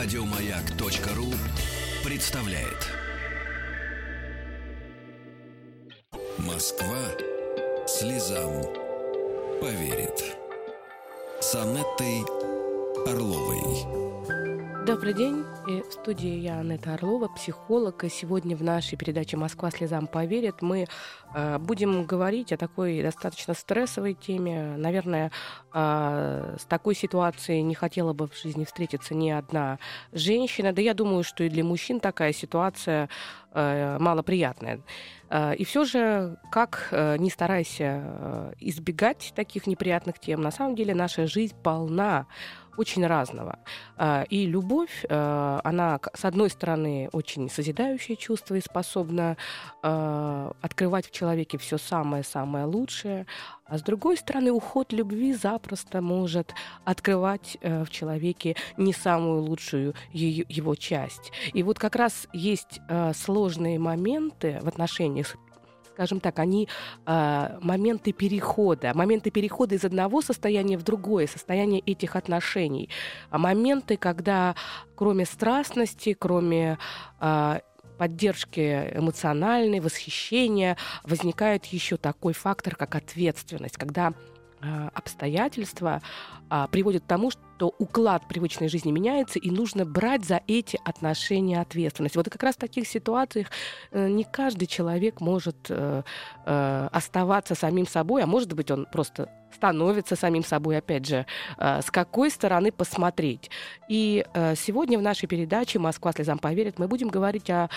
Радиомаяк.ру представляет. Москва слезам поверит. С Анеттой Орловой. Добрый день. И в студии я, Анетта Орлова, психолог. И сегодня в нашей передаче «Москва слезам поверит» мы э, будем говорить о такой достаточно стрессовой теме. Наверное, э, с такой ситуацией не хотела бы в жизни встретиться ни одна женщина. Да я думаю, что и для мужчин такая ситуация э, малоприятная. Э, и все же, как э, не старайся э, избегать таких неприятных тем, на самом деле наша жизнь полна очень разного. И любовь, она, с одной стороны, очень созидающее чувство и способна а, открывать в человеке все самое-самое лучшее, а с другой стороны, уход любви запросто может открывать э, в человеке не самую лучшую его часть. И вот как раз есть сложные моменты в отношениях скажем так, они э, моменты перехода, моменты перехода из одного состояния в другое, состояние этих отношений, а моменты, когда кроме страстности, кроме э, поддержки эмоциональной, восхищения, возникает еще такой фактор, как ответственность, когда обстоятельства а, приводят к тому, что уклад привычной жизни меняется, и нужно брать за эти отношения ответственность. Вот как раз в таких ситуациях э, не каждый человек может э, э, оставаться самим собой, а может быть он просто становится самим собой, опять же, э, с какой стороны посмотреть. И э, сегодня в нашей передаче «Москва слезам поверит» мы будем говорить о,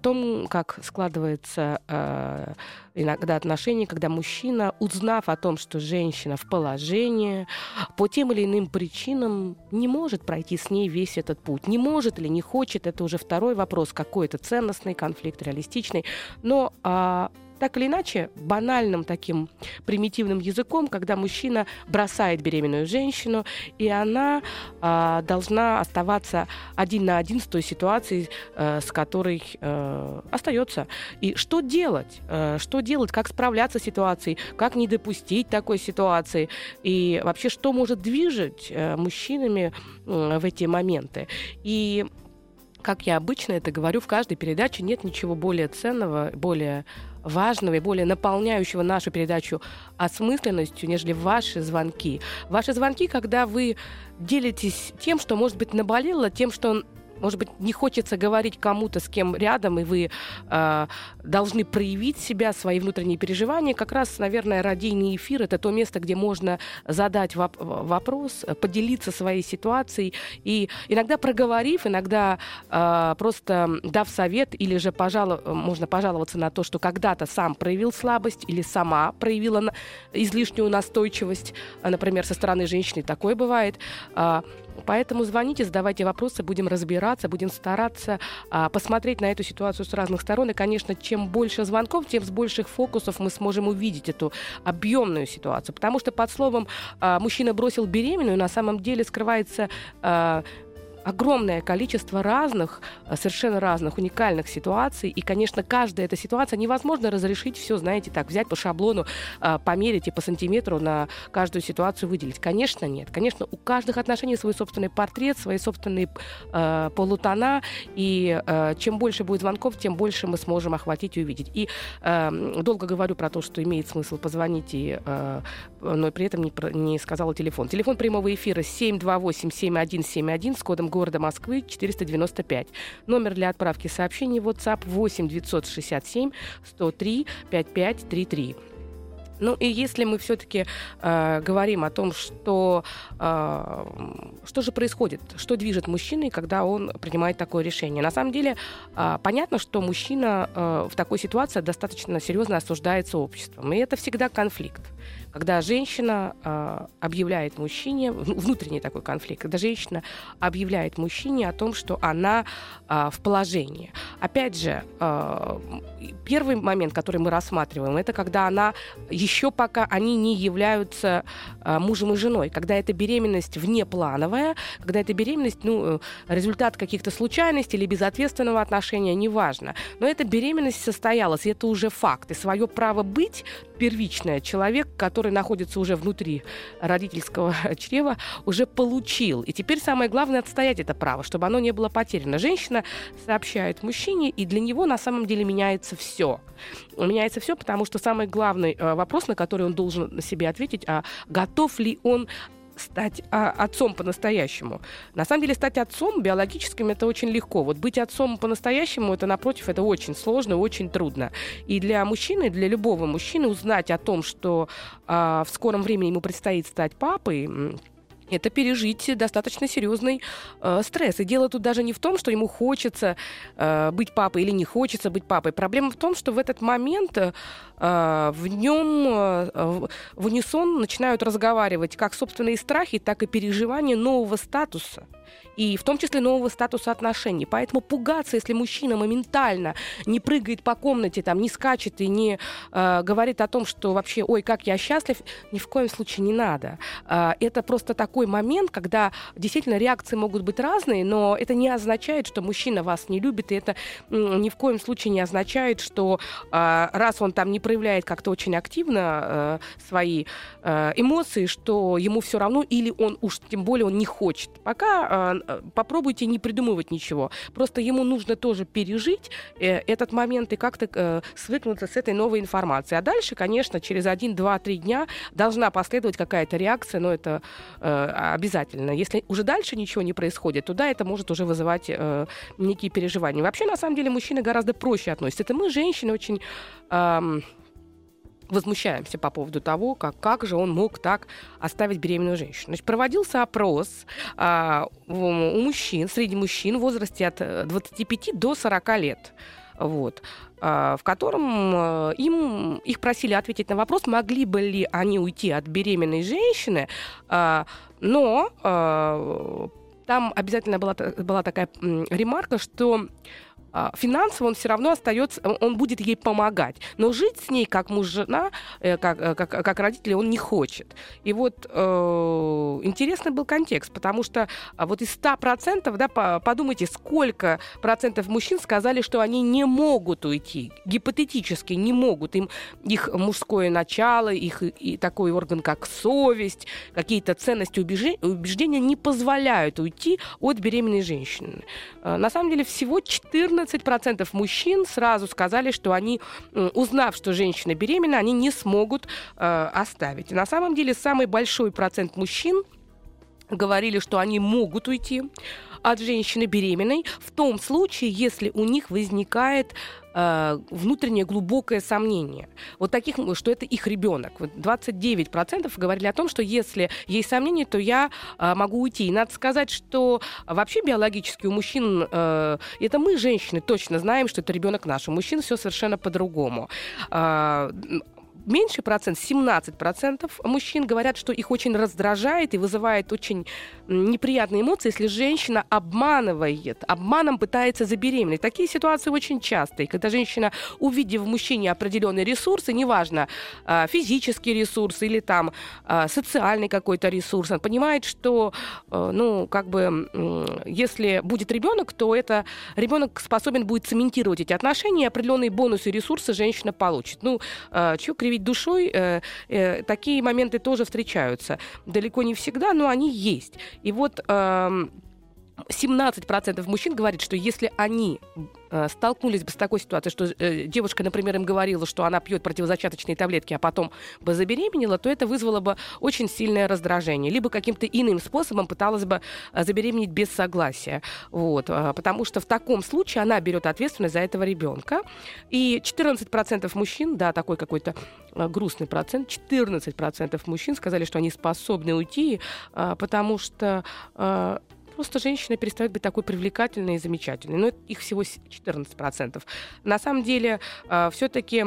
том, как складывается э, иногда отношения, когда мужчина, узнав о том, что женщина в положении, по тем или иным причинам не может пройти с ней весь этот путь. Не может или не хочет, это уже второй вопрос, какой это ценностный конфликт, реалистичный. Но а, так или иначе, банальным таким примитивным языком, когда мужчина бросает беременную женщину, и она э, должна оставаться один на один с той ситуацией, э, с которой э, остается. И что делать? Э, что делать? Как справляться с ситуацией? Как не допустить такой ситуации? И вообще, что может движить э, мужчинами э, в эти моменты? И как я обычно это говорю в каждой передаче, нет ничего более ценного, более важного и более наполняющего нашу передачу осмысленностью, нежели ваши звонки. Ваши звонки, когда вы делитесь тем, что, может быть, наболело, тем, что может быть, не хочется говорить кому-то, с кем рядом, и вы э, должны проявить себя, свои внутренние переживания. Как раз, наверное, радийный эфир — это то место, где можно задать воп- вопрос, поделиться своей ситуацией, и иногда проговорив, иногда э, просто дав совет, или же пожалу- можно пожаловаться на то, что когда-то сам проявил слабость или сама проявила излишнюю настойчивость, например, со стороны женщины, такое бывает. Э, Поэтому звоните, задавайте вопросы, будем разбираться, будем стараться а, посмотреть на эту ситуацию с разных сторон. И, конечно, чем больше звонков, тем с больших фокусов мы сможем увидеть эту объемную ситуацию. Потому что под словом а, «мужчина бросил беременную» на самом деле скрывается а, огромное количество разных, э, совершенно разных, уникальных ситуаций. И, конечно, каждая эта ситуация невозможно разрешить все, знаете, так, взять по шаблону, э, померить и по сантиметру на каждую ситуацию выделить. Конечно, нет. Конечно, у каждых отношений свой собственный портрет, свои собственные э, полутона. И э, чем больше будет звонков, тем больше мы сможем охватить и увидеть. И э, долго говорю про то, что имеет смысл позвонить, и, э, но при этом не, не сказала телефон. Телефон прямого эфира 728-7171 с кодом города Москвы 495. Номер для отправки сообщений WhatsApp 8 967 103 5533. Ну и если мы все-таки э, говорим о том, что э, что же происходит, что движет мужчиной, когда он принимает такое решение. На самом деле э, понятно, что мужчина э, в такой ситуации достаточно серьезно осуждается обществом, и это всегда конфликт когда женщина э, объявляет мужчине, внутренний такой конфликт, когда женщина объявляет мужчине о том, что она э, в положении. Опять же, э, первый момент, который мы рассматриваем, это когда она еще пока они не являются э, мужем и женой, когда эта беременность внеплановая, когда эта беременность, ну, результат каких-то случайностей или безответственного отношения, неважно. Но эта беременность состоялась, и это уже факт. И свое право быть первичное человек, который который находится уже внутри родительского чрева, уже получил. И теперь самое главное отстоять это право, чтобы оно не было потеряно. Женщина сообщает мужчине, и для него на самом деле меняется все. Меняется все, потому что самый главный э, вопрос, на который он должен себе ответить, а готов ли он стать а, отцом по-настоящему. На самом деле стать отцом биологическим это очень легко. Вот быть отцом по-настоящему это напротив это очень сложно, очень трудно. И для мужчины, для любого мужчины узнать о том, что а, в скором времени ему предстоит стать папой, это пережить достаточно серьезный э, стресс. И дело тут даже не в том, что ему хочется э, быть папой или не хочется быть папой. Проблема в том, что в этот момент э, в нем э, в унисон начинают разговаривать как собственные страхи, так и переживания нового статуса и в том числе нового статуса отношений. Поэтому пугаться, если мужчина моментально не прыгает по комнате, там, не скачет и не э, говорит о том, что вообще, ой, как я счастлив, ни в коем случае не надо. Э, это просто такой момент, когда действительно реакции могут быть разные, но это не означает, что мужчина вас не любит, и это ни в коем случае не означает, что э, раз он там не проявляет как-то очень активно э, свои э, эмоции, что ему все равно, или он уж тем более он не хочет. Пока э, попробуйте не придумывать ничего. Просто ему нужно тоже пережить этот момент и как-то свыкнуться с этой новой информацией. А дальше, конечно, через один, два, три дня должна последовать какая-то реакция, но это обязательно. Если уже дальше ничего не происходит, то да, это может уже вызывать э, некие переживания. Вообще, на самом деле, мужчины гораздо проще относятся. Это мы, женщины, очень... Э, возмущаемся по поводу того, как, как же он мог так оставить беременную женщину. Значит, проводился опрос а, у мужчин, среди мужчин в возрасте от 25 э, до 40 лет. Вот. А, в котором э, им, их просили ответить на вопрос, могли бы ли они уйти от беременной женщины, а, но а, там обязательно была, была такая ремарка, что финансово он все равно остается, он будет ей помогать. Но жить с ней как муж-жена, э, как, э, как, как родители, он не хочет. И вот э, интересный был контекст, потому что а, вот из 100%, да, подумайте, сколько процентов мужчин сказали, что они не могут уйти, гипотетически не могут. Им их мужское начало, их и такой орган, как совесть, какие-то ценности, убеждения не позволяют уйти от беременной женщины. Э, на самом деле всего 14 14% мужчин сразу сказали, что они, узнав, что женщина беременна, они не смогут э, оставить. на самом деле самый большой процент мужчин говорили, что они могут уйти от женщины беременной в том случае, если у них возникает э, внутреннее глубокое сомнение. Вот таких, что это их ребенок. Вот 29% говорили о том, что если есть сомнения, то я э, могу уйти. И надо сказать, что вообще биологически у мужчин, э, это мы, женщины, точно знаем, что это ребенок наш. У мужчин все совершенно по-другому. Э, меньший процент, 17% мужчин говорят, что их очень раздражает и вызывает очень неприятные эмоции, если женщина обманывает, обманом пытается забеременеть. Такие ситуации очень частые, когда женщина, увидев в мужчине определенные ресурсы, неважно, а, физический ресурс или там а, социальный какой-то ресурс, она понимает, что, а, ну, как бы, если будет ребенок, то это ребенок способен будет цементировать эти отношения, и определенные бонусы и ресурсы женщина получит. Ну, чего кривить душой, э, э, такие моменты тоже встречаются. Далеко не всегда, но они есть. И вот... Э, 17% мужчин говорит, что если они э, столкнулись бы с такой ситуацией, что э, девушка, например, им говорила, что она пьет противозачаточные таблетки, а потом бы забеременела, то это вызвало бы очень сильное раздражение. Либо каким-то иным способом пыталась бы э, забеременеть без согласия. Вот, э, потому что в таком случае она берет ответственность за этого ребенка. И 14% мужчин, да, такой какой-то грустный процент, 14% мужчин сказали, что они способны уйти, потому что просто женщина перестает быть такой привлекательной и замечательной. Но их всего 14%. На самом деле, э, все-таки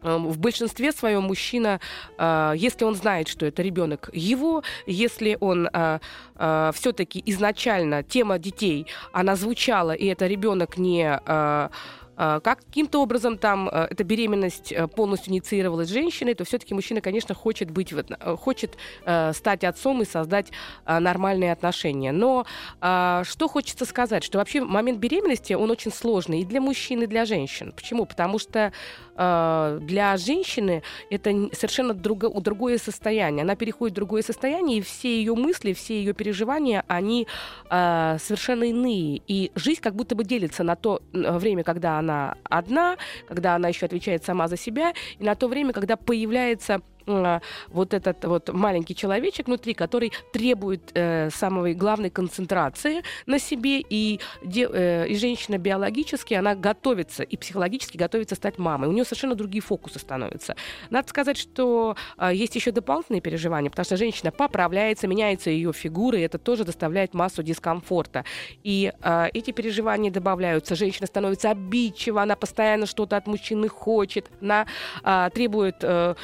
в большинстве своем мужчина, э, если он знает, что это ребенок его, если он э, все-таки изначально тема детей, она звучала, и это ребенок не каким-то образом там э, эта беременность э, полностью инициировалась женщиной, то все-таки мужчина, конечно, хочет быть, хочет стать отцом и создать нормальные отношения. Но что хочется сказать, что вообще момент беременности он очень сложный и для мужчин, и для женщин. Почему? Потому что для женщины это совершенно друго, другое состояние. Она переходит в другое состояние, и все ее мысли, все ее переживания, они э, совершенно иные. И жизнь как будто бы делится на то время, когда она одна, когда она еще отвечает сама за себя, и на то время, когда появляется вот этот вот маленький человечек внутри, который требует э, самой главной концентрации на себе, и, де, э, и женщина биологически, она готовится и психологически готовится стать мамой. У нее совершенно другие фокусы становятся. Надо сказать, что э, есть еще дополнительные переживания, потому что женщина поправляется, меняется ее фигура, и это тоже доставляет массу дискомфорта. И э, эти переживания добавляются. Женщина становится обидчива, она постоянно что-то от мужчины хочет, она э, требует э,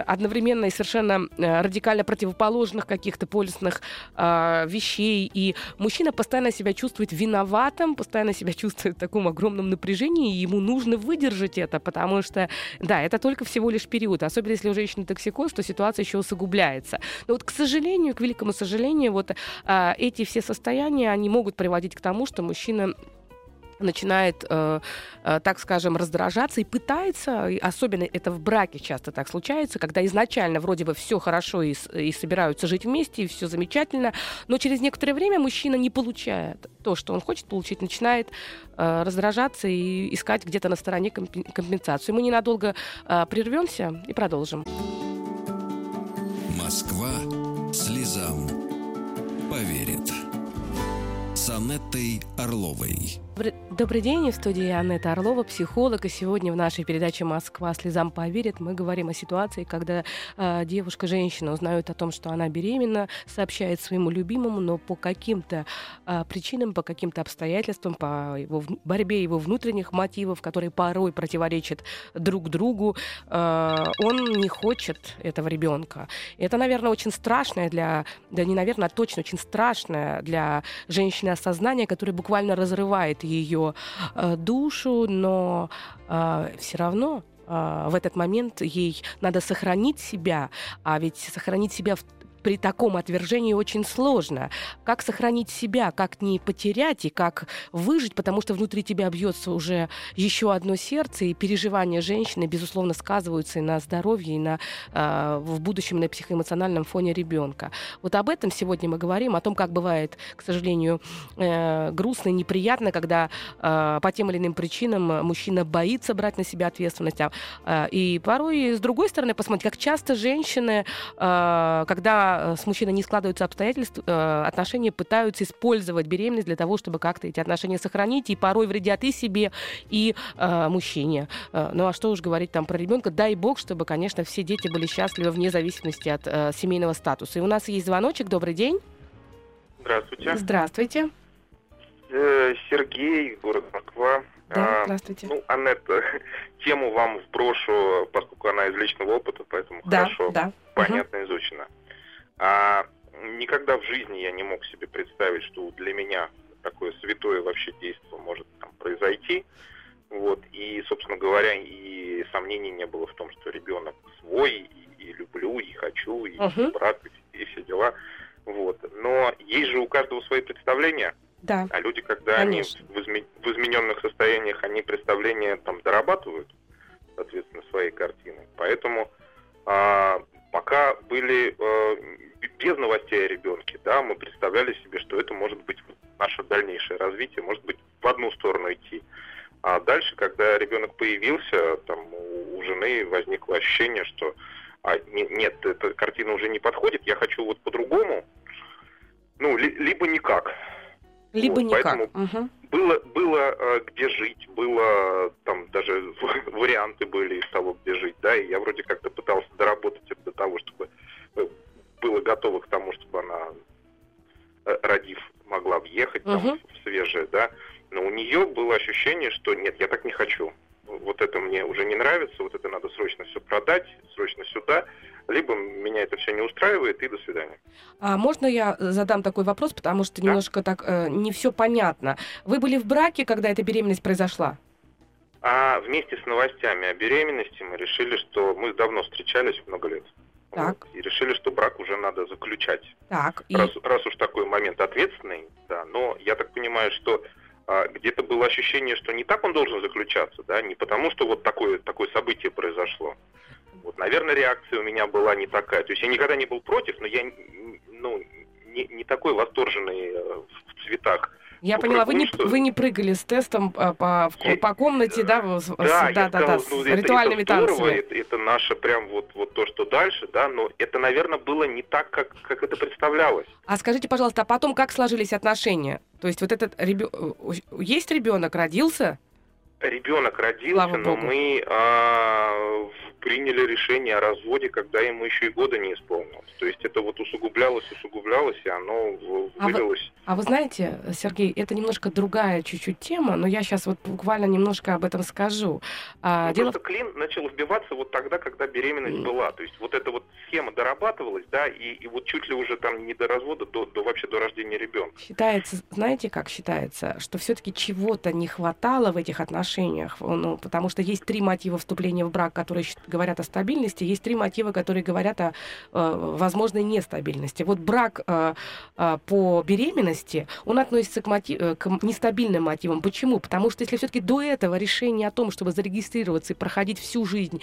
одновременно и совершенно э, радикально противоположных каких-то полюсных э, вещей. И мужчина постоянно себя чувствует виноватым, постоянно себя чувствует в таком огромном напряжении, и ему нужно выдержать это, потому что, да, это только всего лишь период. Особенно если у женщины токсикоз, то ситуация еще усугубляется. Но вот, к сожалению, к великому сожалению, вот э, эти все состояния, они могут приводить к тому, что мужчина начинает, э, э, так скажем, раздражаться и пытается, особенно это в браке часто так случается, когда изначально вроде бы все хорошо и, и собираются жить вместе, и все замечательно, но через некоторое время мужчина не получает то, что он хочет получить, начинает э, раздражаться и искать где-то на стороне компенсацию. Мы ненадолго прервемся и продолжим. Москва слезам поверит. С Анеттой Орловой. Добрый день, в студии Анетта Орлова, психолог. И сегодня в нашей передаче «Москва слезам поверит» мы говорим о ситуации, когда э, девушка, женщина узнает о том, что она беременна, сообщает своему любимому, но по каким-то э, причинам, по каким-то обстоятельствам, по его борьбе его внутренних мотивов, которые порой противоречат друг другу, э, он не хочет этого ребенка. Это, наверное, очень страшное для, да не наверное, а точно очень страшное для женщины осознание, которое буквально разрывает ее э, душу, но э, все равно э, в этот момент ей надо сохранить себя, а ведь сохранить себя в при таком отвержении очень сложно. Как сохранить себя, как не потерять и как выжить, потому что внутри тебя бьется уже еще одно сердце, и переживания женщины, безусловно, сказываются и на здоровье, и на, э, в будущем на психоэмоциональном фоне ребенка. Вот об этом сегодня мы говорим, о том, как бывает, к сожалению, э, грустно и неприятно, когда э, по тем или иным причинам мужчина боится брать на себя ответственность. Э, и порой, с другой стороны, посмотреть, как часто женщины, э, когда Э, с мужчиной не складываются обстоятельства, э, отношения пытаются использовать беременность для того, чтобы как-то эти отношения сохранить, и порой вредят и себе, и э, мужчине. Ну а что уж говорить там про ребенка, дай бог, чтобы, конечно, все дети были счастливы вне зависимости от э, семейного статуса. И у нас есть звоночек, добрый день. Здравствуйте. Здравствуйте. Сергей, город Москва. Да, здравствуйте. А, ну, Аннет, тему вам вброшу, поскольку она из личного опыта, поэтому да, хорошо, да. понятно, угу. изучено. А никогда в жизни я не мог себе представить, что для меня такое святое вообще действие может там произойти. Вот, и, собственно говоря, и сомнений не было в том, что ребенок свой, и, и люблю, и хочу, и uh-huh. брат, и, и все дела. Вот. Но есть же у каждого свои представления. Да. А люди, когда Конечно. они в, изме- в измененных состояниях, они представления там дорабатывают, соответственно, своей картины. Поэтому а, пока были э, без новостей о ребенке, да, мы представляли себе, что это может быть наше дальнейшее развитие, может быть в одну сторону идти. А дальше, когда ребенок появился, там у, жены возникло ощущение, что а, не, нет, эта картина уже не подходит, я хочу вот по-другому, ну, ли, либо никак. Либо вот, никак. Поэтому угу. было, было э, где жить, было там даже варианты были из того, где жить, да, и я вроде как-то пытался доработать это до того, чтобы э, было готово к тому, чтобы она, э, родив, могла въехать там, угу. в свежее, да, но у нее было ощущение, что нет, я так не хочу. Вот это мне уже не нравится, вот это надо срочно все продать, срочно сюда, либо меня это все не устраивает, и до свидания. А можно я задам такой вопрос, потому что да? немножко так э, не все понятно. Вы были в браке, когда эта беременность произошла? А вместе с новостями о беременности мы решили, что мы давно встречались много лет. Так. Вот, и решили, что брак уже надо заключать. Так, и... Раз, раз уж такой момент ответственный, да, но я так понимаю, что где-то было ощущение, что не так он должен заключаться, да, не потому, что вот такое, такое событие произошло. Вот, наверное, реакция у меня была не такая. То есть я никогда не был против, но я ну, не, не такой восторженный э, в цветах я поняла, вы не, вы не прыгали с тестом по, по, по комнате, да, с, да, да, да, да, с ну, ритуальными это здорово, танцами. Это, это наше прям вот, вот то, что дальше, да, но это, наверное, было не так, как, как это представлялось. А скажите, пожалуйста, а потом как сложились отношения? То есть вот этот ребенок, есть ребенок, родился? Ребенок родился, Слава но Богу. мы а, приняли решение о разводе, когда ему еще и года не исполнилось. То есть это вот усугублялось, усугублялось, и оно вылилось. А вы, а вы знаете, Сергей, это немножко другая чуть-чуть тема, но я сейчас вот буквально немножко об этом скажу. А, ну, дело... Просто клин начал вбиваться вот тогда, когда беременность была. То есть вот эта вот схема дорабатывалась, да, и, и вот чуть ли уже там не до развода, до, до вообще до рождения ребенка. Считается, знаете, как считается, что все-таки чего-то не хватало в этих отношениях, ну, потому что есть три мотива вступления в брак, которые говорят о стабильности, есть три мотива, которые говорят о э, возможной нестабильности. Вот брак э, э, по беременности, он относится к, мотив, к нестабильным мотивам. Почему? Потому что если все-таки до этого решение о том, чтобы зарегистрироваться и проходить всю жизнь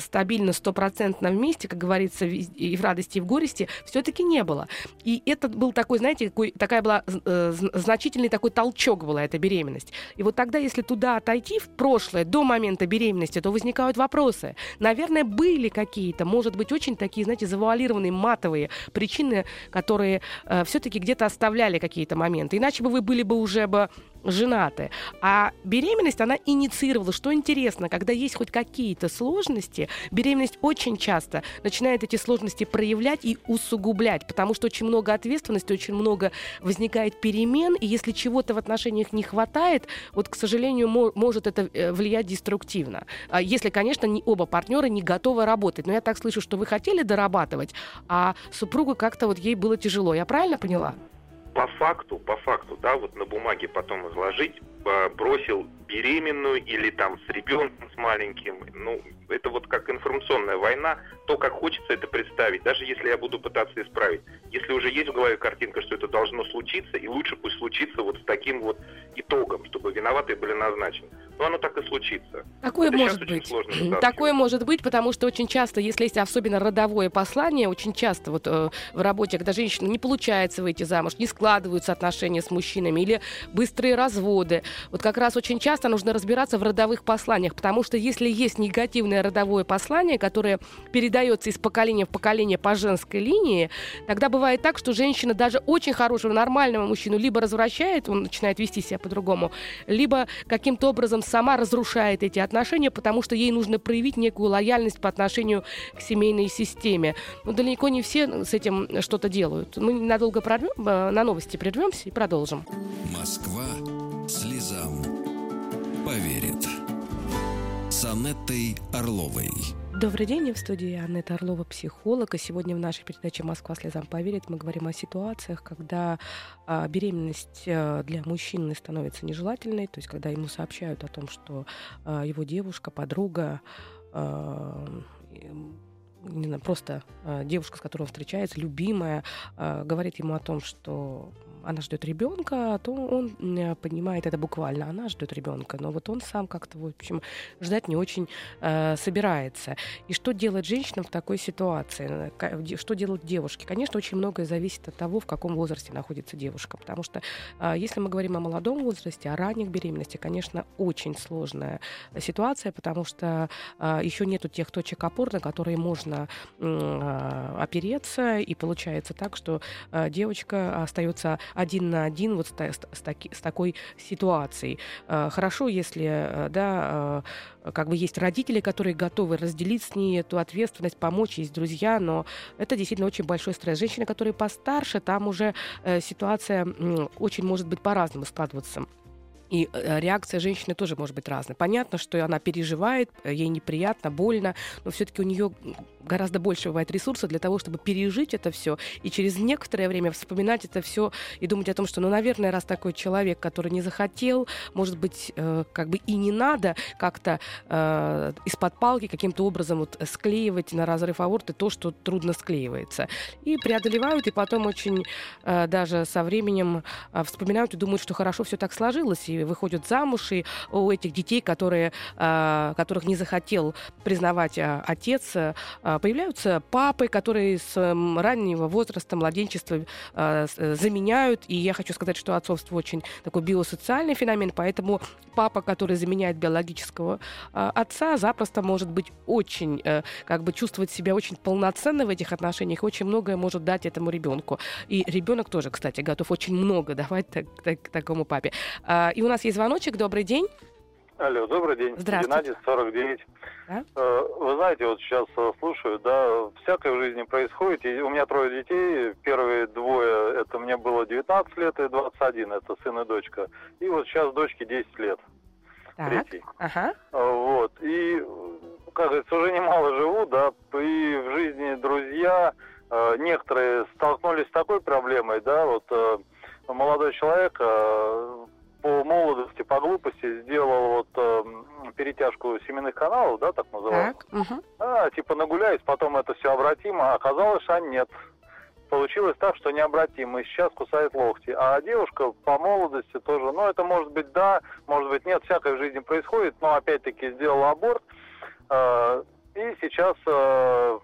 стабильно, стопроцентно вместе, как говорится, и в радости, и в горести, все-таки не было. И это был такой, знаете, такой, такая была значительный такой толчок была эта беременность. И вот тогда, если туда отойти в прошлое, до момента беременности, то возникают вопросы. Наверное, были какие-то, может быть, очень такие, знаете, завуалированные матовые причины, которые э, все-таки где-то оставляли какие-то моменты. Иначе бы вы были бы уже бы женаты. А беременность, она инициировала. Что интересно, когда есть хоть какие-то сложности, беременность очень часто начинает эти сложности проявлять и усугублять, потому что очень много ответственности, очень много возникает перемен, и если чего-то в отношениях не хватает, вот, к сожалению, мо- может это э, влиять деструктивно. А если, конечно, не оба партнера не готовы работать. Но я так слышу, что вы хотели дорабатывать, а супругу как-то вот ей было тяжело. Я правильно поняла? По факту, по факту, да, вот на бумаге потом изложить, бросил беременную или там с ребенком с маленьким, ну, это вот как информационная война, то, как хочется это представить, даже если я буду пытаться исправить. Если уже есть в голове картинка, что это должно случиться, и лучше пусть случится вот с таким вот итогом, чтобы виноватые были назначены. Но оно так и случится. Такое это может быть. Такое может быть, потому что очень часто, если есть особенно родовое послание, очень часто вот э, в работе, когда женщина не получается выйти замуж, не складываются отношения с мужчинами или быстрые разводы, вот как раз очень часто нужно разбираться в родовых посланиях, потому что если есть негативное родовое послание, которое передается из поколения в поколение по женской линии, тогда бывает так, что женщина даже очень хорошего, нормального мужчину либо развращает, он начинает вести себя по-другому, либо каким-то образом сама разрушает эти отношения, потому что ей нужно проявить некую лояльность по отношению к семейной системе. Но далеко не все с этим что-то делают. Мы ненадолго прорвем, э, на новости прервемся и продолжим. Москва слезам поверит. С Анеттой Орловой. Добрый день, в студии Анетта Орлова, психолог. И сегодня в нашей передаче «Москва слезам поверит» мы говорим о ситуациях, когда а, беременность а, для мужчины становится нежелательной, то есть когда ему сообщают о том, что а, его девушка, подруга, а, просто девушка, с которой он встречается, любимая, говорит ему о том, что она ждет ребенка, то он понимает это буквально, она ждет ребенка, но вот он сам как-то, в общем, ждать не очень э, собирается. И что делать женщинам в такой ситуации? Что делать девушки? Конечно, очень многое зависит от того, в каком возрасте находится девушка, потому что э, если мы говорим о молодом возрасте, о ранних беременности, конечно, очень сложная ситуация, потому что э, еще нету тех точек опор, на которые можно э, опереться, и получается так, что э, девочка остается один на один вот с, с, таки, с такой ситуацией. Э, хорошо, если э, да, э, как бы есть родители, которые готовы разделить с ней эту ответственность, помочь, есть друзья, но это действительно очень большой стресс. Женщины, которые постарше, там уже ситуация очень может быть по-разному складываться. И э, реакция женщины тоже может быть разной. Понятно, что она переживает, э, ей неприятно, больно, но все-таки у нее гораздо больше бывает ресурсов для того, чтобы пережить это все и через некоторое время вспоминать это все и думать о том, что, ну, наверное, раз такой человек, который не захотел, может быть, э, как бы и не надо как-то э, из-под палки каким-то образом вот склеивать на разрыв аорты то, что трудно склеивается. И преодолевают, и потом очень э, даже со временем э, вспоминают и думают, что хорошо все так сложилось, и выходят замуж, и у этих детей, которые, э, которых не захотел признавать э, отец, э, появляются папы, которые с раннего возраста, младенчества заменяют. И я хочу сказать, что отцовство очень такой биосоциальный феномен, поэтому папа, который заменяет биологического отца, запросто может быть очень, э, как бы чувствовать себя очень полноценно в этих отношениях, очень многое может дать этому ребенку. И ребенок тоже, кстати, готов очень много давать так, так, такому папе. И у нас есть звоночек. Добрый день. Алло, добрый день. Здравствуйте. Геннадий, 49. Да? Э, Вы знаете, вот сейчас э, слушаю, да, всякое в жизни происходит. И у меня трое детей. Первые двое, это мне было 19 лет и 21, это сын и дочка. И вот сейчас дочке 10 лет. Так. Третий. Ага. Э, Вот. И, как говорится, уже немало живу, да, и в жизни друзья, некоторые столкнулись с такой проблемой, да, вот молодой человек по молодости, по глупости сделал вот э, перетяжку семенных каналов, да, так называемых. Так. Мгм. А, типа нагуляюсь, потом это все обратимо, а оказалось, что нет. Получилось так, что необратимо, и сейчас кусает локти. А девушка по молодости тоже, ну, это может быть да, может быть нет, всякое в жизни происходит, но опять-таки сделала аборт, э, и сейчас э,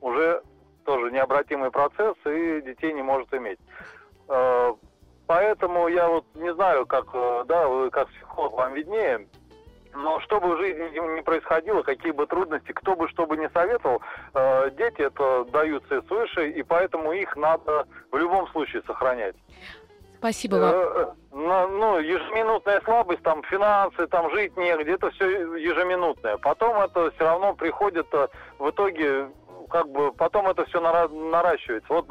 уже тоже необратимый процесс, и детей не может иметь. Э, поэтому я вот не знаю, как, э, да, вы как психолог вам виднее, но что бы в жизни ни происходило, какие бы трудности, кто бы что бы ни советовал, э, дети это даются и свыше, и поэтому их надо в любом случае сохранять. Спасибо вам. Э, Ну, ну, ежеминутная слабость, там, финансы, там, жить негде, это все ежеминутное. Потом это все равно приходит э, в итоге, как бы, потом это все наращивается. Вот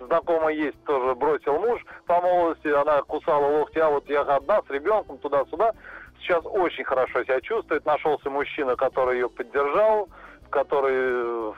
знакомая есть, тоже бросил муж по молодости, она кусала локти, а вот я одна с ребенком туда-сюда. Сейчас очень хорошо себя чувствует. Нашелся мужчина, который ее поддержал, который э,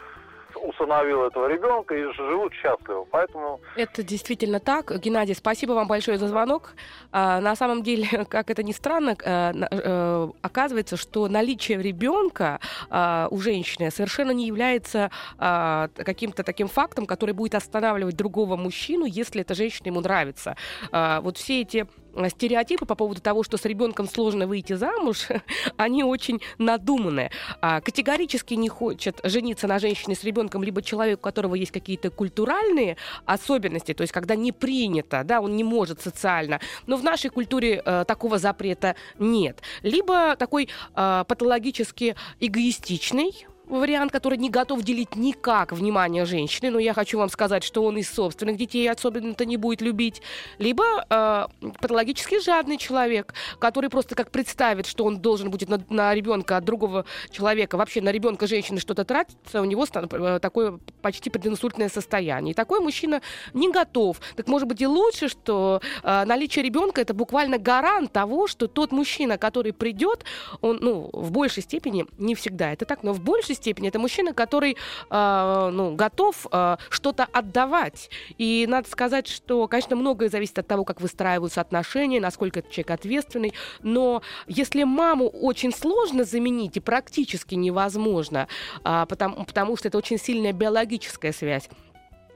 усыновил этого ребенка и живут счастливо. Поэтому Это действительно так. Геннадий, спасибо вам большое за звонок. А, на самом деле, как это ни странно, на- э, оказывается, что наличие ребенка а, у женщины совершенно не является а, каким-то таким фактом, который будет останавливать другого мужчину, если эта женщина ему нравится. А, вот все эти стереотипы по поводу того, что с ребенком сложно выйти замуж, они очень надуманные. А, категорически не хочет жениться на женщине с ребенком либо человек, у которого есть какие-то культуральные особенности, то есть когда не принято, да, он не может социально, но в нашей культуре э, такого запрета нет. Либо такой э, патологически эгоистичный вариант, который не готов делить никак внимание женщины, но я хочу вам сказать, что он из собственных детей особенно-то не будет любить, либо э, патологически жадный человек, который просто как представит, что он должен будет на, на ребенка от другого человека, вообще на ребенка женщины что-то тратиться, у него э, такое почти прединсультное состояние. И такой мужчина не готов. Так может быть и лучше, что э, наличие ребенка это буквально гарант того, что тот мужчина, который придет, он, ну, в большей степени, не всегда это так, но в большей степени это мужчина, который, э, ну, готов э, что-то отдавать. И надо сказать, что, конечно, многое зависит от того, как выстраиваются отношения, насколько этот человек ответственный, но если маму очень сложно заменить и практически невозможно, а, потому, потому что это очень сильная биологическая связь,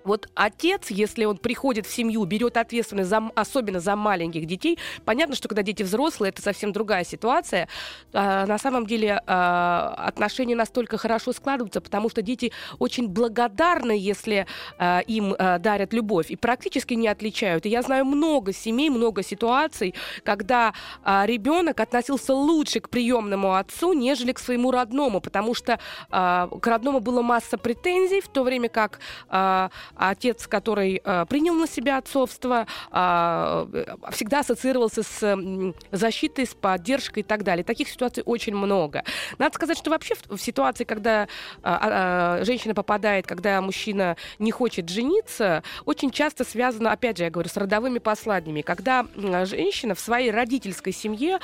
вот отец, если он приходит в семью, берет ответственность, за, особенно за маленьких детей, понятно, что когда дети взрослые, это совсем другая ситуация. А, на самом деле а, отношения настолько хорошо складываются, потому что дети очень благодарны, если а, им а, дарят любовь, и практически не отличают. И я знаю много семей, много ситуаций, когда а, ребенок относился лучше к приемному отцу, нежели к своему родному, потому что а, к родному было масса претензий, в то время как а, отец, который э, принял на себя отцовство, а, э, всегда ассоциировался с защитой, с поддержкой и так далее. Таких ситуаций очень много. Надо сказать, что вообще в, ситуации, когда а, а, женщина попадает, когда мужчина не хочет жениться, очень часто связано, опять же, я говорю, с родовыми посланиями. Когда женщина в своей родительской семье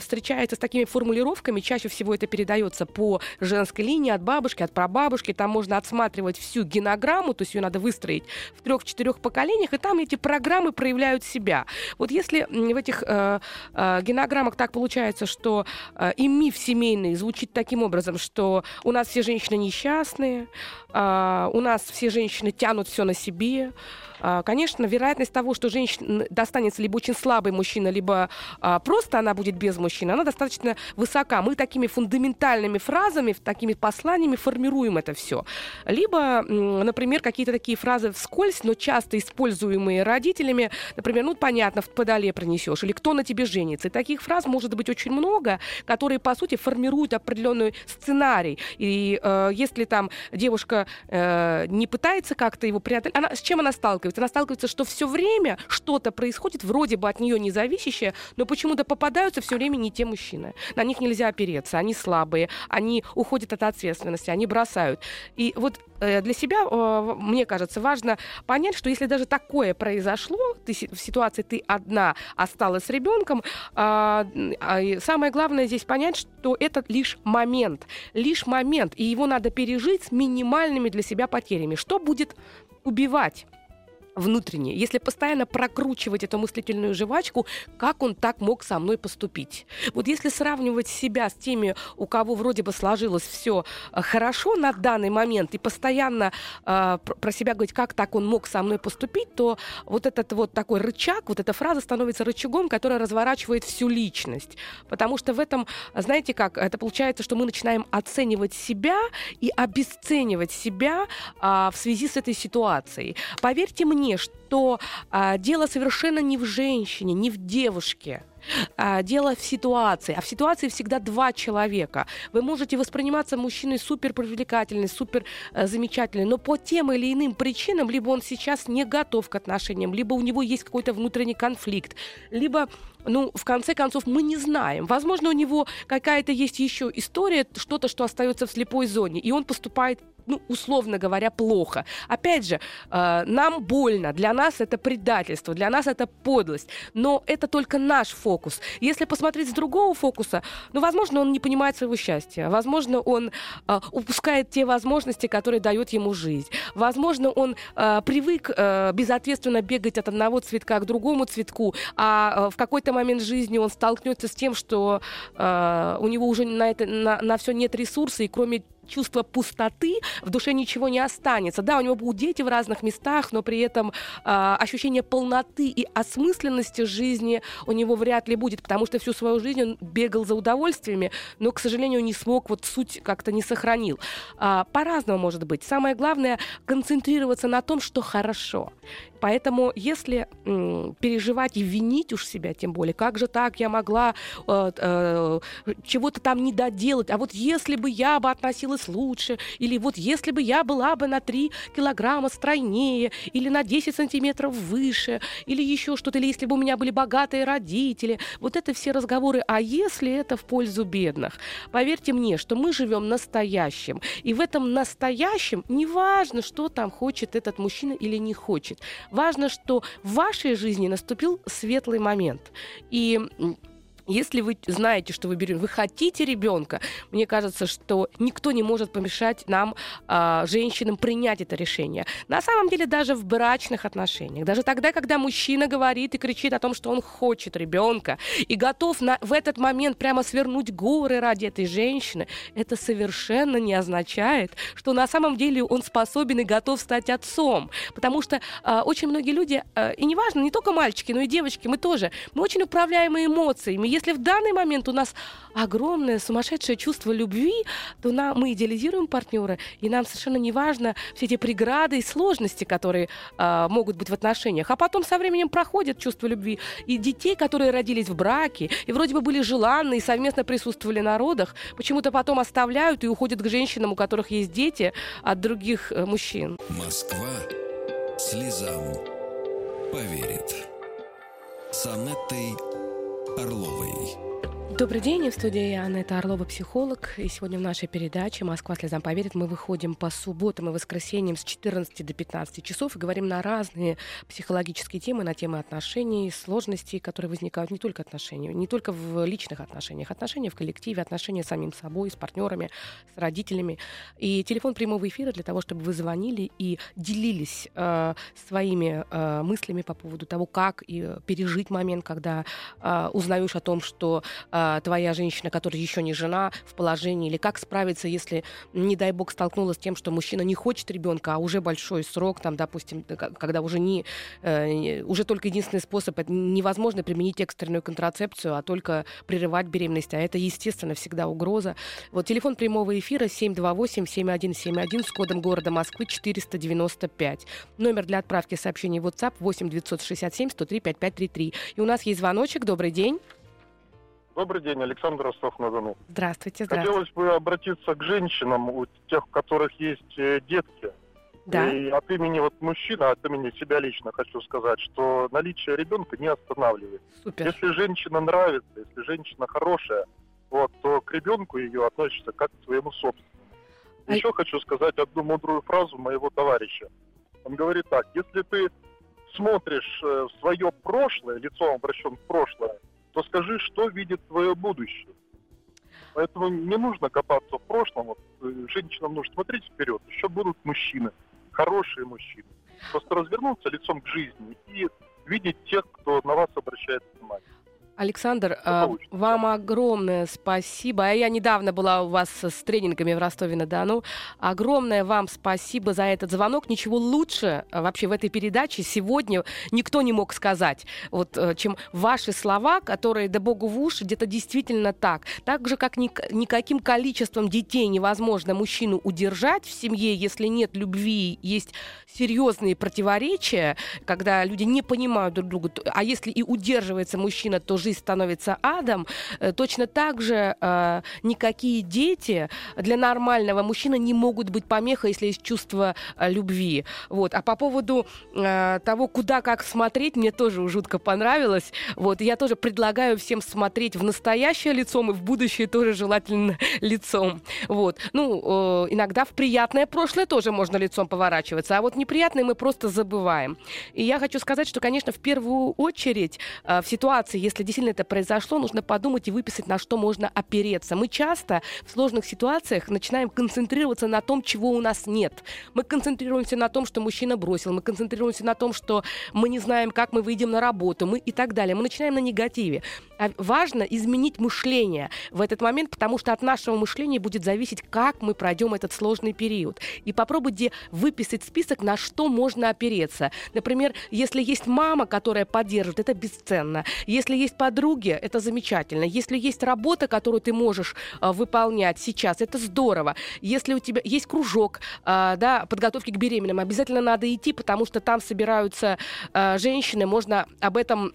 встречается с такими формулировками, чаще всего это передается по женской линии от бабушки, от прабабушки, там можно отсматривать всю генограмму, то есть ее надо выстроить в трех-четырех поколениях, и там эти программы проявляют себя. Вот если в этих э, э, генограммах так получается, что э, и миф семейный звучит таким образом, что у нас все женщины несчастные, э, у нас все женщины тянут все на себе, конечно, вероятность того, что женщине достанется либо очень слабый мужчина, либо а, просто она будет без мужчины, она достаточно высока. Мы такими фундаментальными фразами, такими посланиями формируем это все. Либо, например, какие-то такие фразы вскользь, но часто используемые родителями, например, ну, понятно, в подоле принесешь, или кто на тебе женится. И таких фраз может быть очень много, которые, по сути, формируют определенный сценарий. И э, если там девушка э, не пытается как-то его преодолеть, она, с чем она сталкивается? Сталкивается? Она сталкивается, что все время что-то происходит, вроде бы от нее не зависящее, но почему-то попадаются все время не те мужчины. На них нельзя опереться, они слабые, они уходят от ответственности, они бросают. И вот э, для себя, э, мне кажется, важно понять, что если даже такое произошло, ты в ситуации ты одна осталась с ребенком, а, а, самое главное здесь понять, что это лишь момент, лишь момент, и его надо пережить с минимальными для себя потерями. Что будет убивать внутренне, если постоянно прокручивать эту мыслительную жвачку, как он так мог со мной поступить. Вот если сравнивать себя с теми, у кого вроде бы сложилось все э, хорошо на данный момент, и постоянно э, про себя говорить, как так он мог со мной поступить, то вот этот вот такой рычаг, вот эта фраза становится рычагом, который разворачивает всю личность. Потому что в этом, знаете как, это получается, что мы начинаем оценивать себя и обесценивать себя э, в связи с этой ситуацией. Поверьте мне, мне, что а, дело совершенно не в женщине, не в девушке. А, дело в ситуации. А в ситуации всегда два человека. Вы можете восприниматься мужчиной супер привлекательный, супер э, замечательный, но по тем или иным причинам, либо он сейчас не готов к отношениям, либо у него есть какой-то внутренний конфликт, либо ну, в конце концов, мы не знаем. Возможно, у него какая-то есть еще история, что-то, что остается в слепой зоне, и он поступает ну, условно говоря, плохо. Опять же, э, нам больно, для нас это предательство, для нас это подлость, но это только наш фокус. Если посмотреть с другого фокуса, ну, возможно, он не понимает своего счастья, возможно, он э, упускает те возможности, которые дает ему жизнь, возможно, он э, привык э, безответственно бегать от одного цветка к другому цветку, а э, в какой-то момент жизни он столкнется с тем, что э, у него уже на это на, на все нет ресурса, и кроме чувство пустоты, в душе ничего не останется. Да, у него будут дети в разных местах, но при этом э, ощущение полноты и осмысленности жизни у него вряд ли будет, потому что всю свою жизнь он бегал за удовольствиями, но, к сожалению, не смог, вот суть как-то не сохранил. А, по-разному может быть. Самое главное концентрироваться на том, что хорошо. Поэтому, если м, переживать и винить уж себя, тем более, как же так я могла э, э, чего-то там не доделать, а вот если бы я бы относилась лучше, или вот если бы я была бы на 3 килограмма стройнее, или на 10 сантиметров выше, или еще что-то, или если бы у меня были богатые родители, вот это все разговоры, а если это в пользу бедных? Поверьте мне, что мы живем настоящим, и в этом настоящем неважно, что там хочет этот мужчина или не хочет. Важно, что в вашей жизни наступил светлый момент. И если вы знаете, что вы берете, вы хотите ребенка, мне кажется, что никто не может помешать нам, э, женщинам, принять это решение. На самом деле, даже в брачных отношениях, даже тогда, когда мужчина говорит и кричит о том, что он хочет ребенка и готов на, в этот момент прямо свернуть горы ради этой женщины, это совершенно не означает, что на самом деле он способен и готов стать отцом. Потому что э, очень многие люди, э, и неважно, не только мальчики, но и девочки, мы тоже, мы очень управляемы эмоциями если в данный момент у нас огромное сумасшедшее чувство любви, то нам, мы идеализируем партнера, и нам совершенно не важно все эти преграды и сложности, которые э, могут быть в отношениях. А потом со временем проходит чувство любви. И детей, которые родились в браке, и вроде бы были желанны, и совместно присутствовали на родах, почему-то потом оставляют и уходят к женщинам, у которых есть дети, от других э, мужчин. Москва слезам поверит. С Анеттой Орловой. Добрый день, в студии Анетта Орлова, психолог. И сегодня в нашей передаче «Москва слезам поверит» мы выходим по субботам и воскресеньям с 14 до 15 часов и говорим на разные психологические темы, на темы отношений, сложностей, которые возникают не только отношения, не только в личных отношениях, отношения в коллективе, отношения с самим собой, с партнерами, с родителями. И телефон прямого эфира для того, чтобы вы звонили и делились э, своими э, мыслями по поводу того, как и пережить момент, когда э, узнаешь о том, что а, твоя женщина, которая еще не жена, в положении, или как справиться, если, не дай бог, столкнулась с тем, что мужчина не хочет ребенка, а уже большой срок, там, допустим, когда уже не, э, уже только единственный способ, это невозможно применить экстренную контрацепцию, а только прерывать беременность, а это, естественно, всегда угроза. Вот телефон прямого эфира 728-7171 с кодом города Москвы 495. Номер для отправки сообщений в WhatsApp 8 967 103 5533. И у нас есть звоночек. Добрый день. Добрый день, Александр Ростов-на-Дону. Здравствуйте, здравствуйте. Хотелось бы обратиться к женщинам, у тех, у которых есть э, детки. Да. И от имени вот мужчины, от имени себя лично хочу сказать, что наличие ребенка не останавливает. Супер. Если женщина нравится, если женщина хорошая, вот, то к ребенку ее относится как к своему собственному. А... Еще хочу сказать одну мудрую фразу моего товарища. Он говорит так, если ты смотришь э, в свое прошлое, лицом обращен в прошлое, то скажи, что видит твое будущее. Поэтому не нужно копаться в прошлом. Вот, э, женщинам нужно смотреть вперед. Еще будут мужчины, хорошие мужчины. Просто развернуться лицом к жизни и видеть тех, кто на вас обращает внимание. Александр, э, вам огромное спасибо. Я недавно была у вас с тренингами в Ростове-на-Дону. Огромное вам спасибо за этот звонок. Ничего лучше э, вообще в этой передаче сегодня никто не мог сказать, вот, э, чем ваши слова, которые, да богу в уши, где-то действительно так. Так же, как ни, никаким количеством детей невозможно мужчину удержать в семье, если нет любви, есть серьезные противоречия, когда люди не понимают друг друга. А если и удерживается мужчина, то жизнь становится адом, э, точно так же э, никакие дети для нормального мужчины не могут быть помехой, если есть чувство э, любви. Вот. А по поводу э, того, куда как смотреть, мне тоже жутко понравилось. Вот. Я тоже предлагаю всем смотреть в настоящее лицом и в будущее тоже желательно лицом. Вот. Ну, э, иногда в приятное прошлое тоже можно лицом поворачиваться, а вот неприятное мы просто забываем. И я хочу сказать, что, конечно, в первую очередь э, в ситуации, если действительно это произошло, нужно подумать и выписать, на что можно опереться. Мы часто в сложных ситуациях начинаем концентрироваться на том, чего у нас нет. Мы концентрируемся на том, что мужчина бросил, мы концентрируемся на том, что мы не знаем, как мы выйдем на работу, мы и так далее. Мы начинаем на негативе. А важно изменить мышление в этот момент, потому что от нашего мышления будет зависеть, как мы пройдем этот сложный период. И попробуйте выписать список, на что можно опереться. Например, если есть мама, которая поддерживает, это бесценно. Если есть подруги, это замечательно. Если есть работа, которую ты можешь э, выполнять сейчас, это здорово. Если у тебя есть кружок э, да, подготовки к беременным, обязательно надо идти, потому что там собираются э, женщины, можно об этом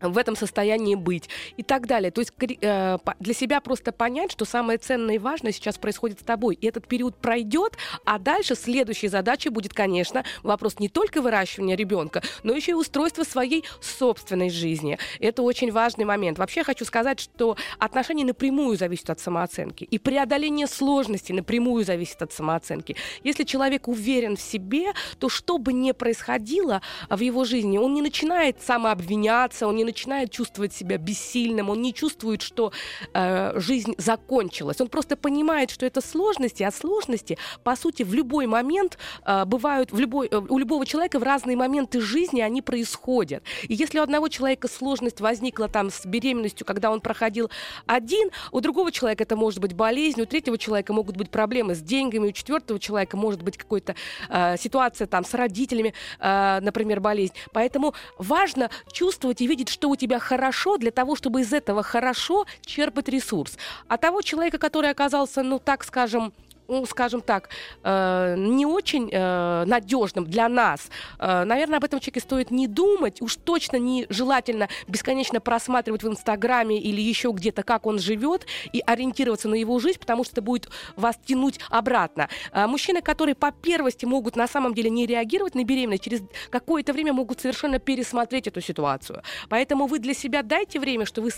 в этом состоянии быть и так далее. То есть э, для себя просто понять, что самое ценное и важное сейчас происходит с тобой. И этот период пройдет, а дальше следующей задачей будет, конечно, вопрос не только выращивания ребенка, но еще и устройства своей собственной жизни. Это очень важный момент. Вообще хочу сказать, что отношения напрямую зависят от самооценки. И преодоление сложностей напрямую зависит от самооценки. Если человек уверен в себе, то что бы ни происходило в его жизни, он не начинает самообвиняться, он не начинает чувствовать себя бессильным, он не чувствует, что э, жизнь закончилась. Он просто понимает, что это сложности, а сложности, по сути, в любой момент э, бывают, в любой, э, у любого человека в разные моменты жизни они происходят. И если у одного человека сложность возникла там с беременностью, когда он проходил один, у другого человека это может быть болезнь, у третьего человека могут быть проблемы с деньгами, у четвертого человека может быть какая-то э, ситуация там с родителями, э, например, болезнь. Поэтому важно чувствовать и видеть, что у тебя хорошо, для того, чтобы из этого хорошо черпать ресурс. А того человека, который оказался, ну так скажем, ну, скажем так, э, не очень э, надежным для нас, э, наверное, об этом человеке стоит не думать, уж точно не желательно бесконечно просматривать в Инстаграме или еще где-то, как он живет, и ориентироваться на его жизнь, потому что это будет вас тянуть обратно. Э, мужчины, которые по первости могут на самом деле не реагировать на беременность, через какое-то время могут совершенно пересмотреть эту ситуацию. Поэтому вы для себя дайте время, что вы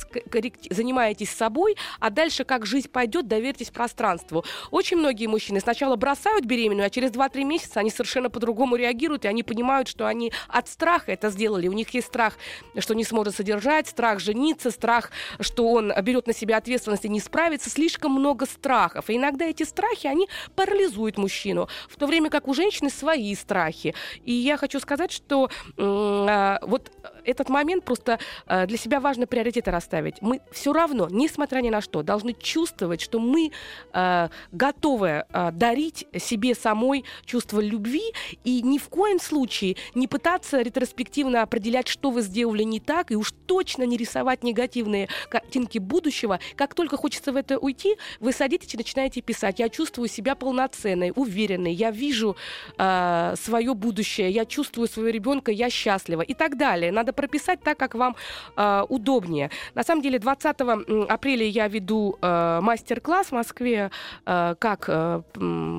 занимаетесь собой, а дальше как жизнь пойдет, доверьтесь пространству. Очень многие мужчины сначала бросают беременную, а через 2-3 месяца они совершенно по-другому реагируют, и они понимают, что они от страха это сделали. У них есть страх, что не сможет содержать, страх жениться, страх, что он берет на себя ответственность и не справится. Слишком много страхов. И иногда эти страхи, они парализуют мужчину, в то время как у женщины свои страхи. И я хочу сказать, что э, вот этот момент просто э, для себя важно приоритеты расставить. Мы все равно, несмотря ни на что, должны чувствовать, что мы э, готовы э, дарить себе самой чувство любви и ни в коем случае не пытаться ретроспективно определять, что вы сделали не так, и уж точно не рисовать негативные картинки будущего. Как только хочется в это уйти, вы садитесь и начинаете писать. Я чувствую себя полноценной, уверенной, я вижу э, свое будущее, я чувствую своего ребенка, я счастлива и так далее. Надо прописать так, как вам э, удобнее. На самом деле 20 апреля я веду э, мастер-класс в Москве, э, как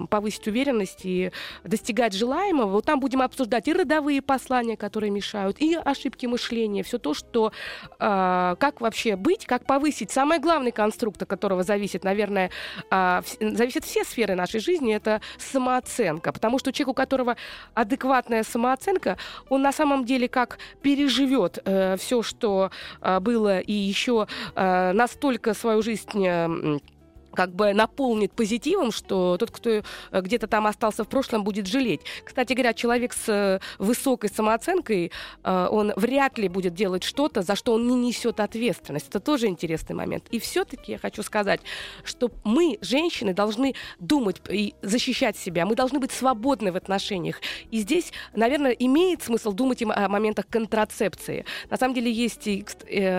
повысить уверенность и достигать желаемого. Вот там будем обсуждать и родовые послания, которые мешают, и ошибки мышления, все то, что э, как вообще быть, как повысить. Самый главный конструкт, от которого зависит, наверное, э, зависят все сферы нашей жизни, это самооценка. Потому что человек, у которого адекватная самооценка, он на самом деле как переживает живет э, все, что э, было, и еще настолько свою жизнь как бы наполнит позитивом, что тот, кто э, где-то там остался в прошлом, будет жалеть. Кстати говоря, человек с э, высокой самооценкой, э, он вряд ли будет делать что-то, за что он не несет ответственность. Это тоже интересный момент. И все-таки я хочу сказать, что мы, женщины, должны думать и защищать себя. Мы должны быть свободны в отношениях. И здесь, наверное, имеет смысл думать о моментах контрацепции. На самом деле есть и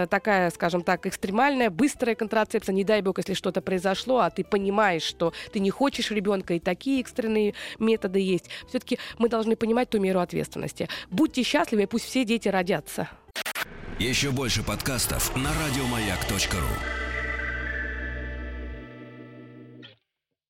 такая, скажем так, экстремальная, быстрая контрацепция. Не дай бог, если что-то произошло произошло, а ты понимаешь, что ты не хочешь ребенка, и такие экстренные методы есть. Все-таки мы должны понимать ту меру ответственности. Будьте счастливы, пусть все дети родятся. Еще больше подкастов на радиомаяк.ру